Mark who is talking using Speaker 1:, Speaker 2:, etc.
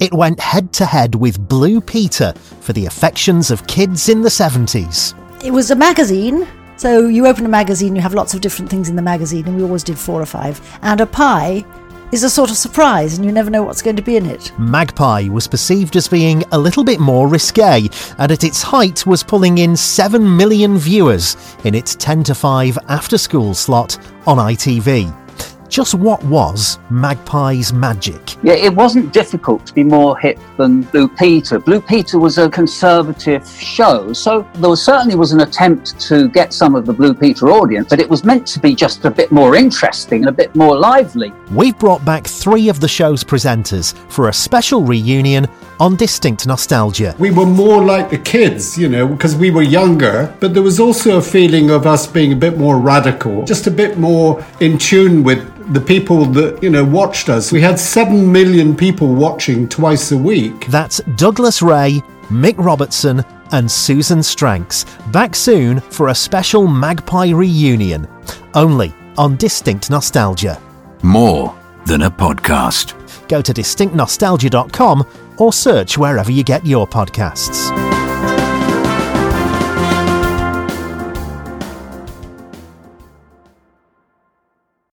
Speaker 1: it went head to head with Blue Peter for the affections of kids in the 70s.
Speaker 2: It was a magazine. So you open a magazine, you have lots of different things in the magazine, and we always did four or five. And a pie is a sort of surprise, and you never know what's going to be in it.
Speaker 1: Magpie was perceived as being a little bit more risque, and at its height was pulling in 7 million viewers in its 10 to 5 after school slot on ITV. Just what was Magpie's magic?
Speaker 3: Yeah, it wasn't difficult to be more hip than Blue Peter. Blue Peter was a conservative show, so there was, certainly was an attempt to get some of the Blue Peter audience, but it was meant to be just a bit more interesting and a bit more lively.
Speaker 1: We've brought back three of the show's presenters for a special reunion on Distinct Nostalgia.
Speaker 4: We were more like the kids, you know, because we were younger, but there was also a feeling of us being a bit more radical, just a bit more in tune with the people that, you know, watched us. We had 7 million people watching twice a week.
Speaker 1: That's Douglas Rae, Mick Robertson, and Susan Stranks, back soon for a special Magpie reunion, only on Distinct Nostalgia.
Speaker 5: More than a podcast.
Speaker 1: Go to distinctnostalgia.com or search wherever you get your podcasts.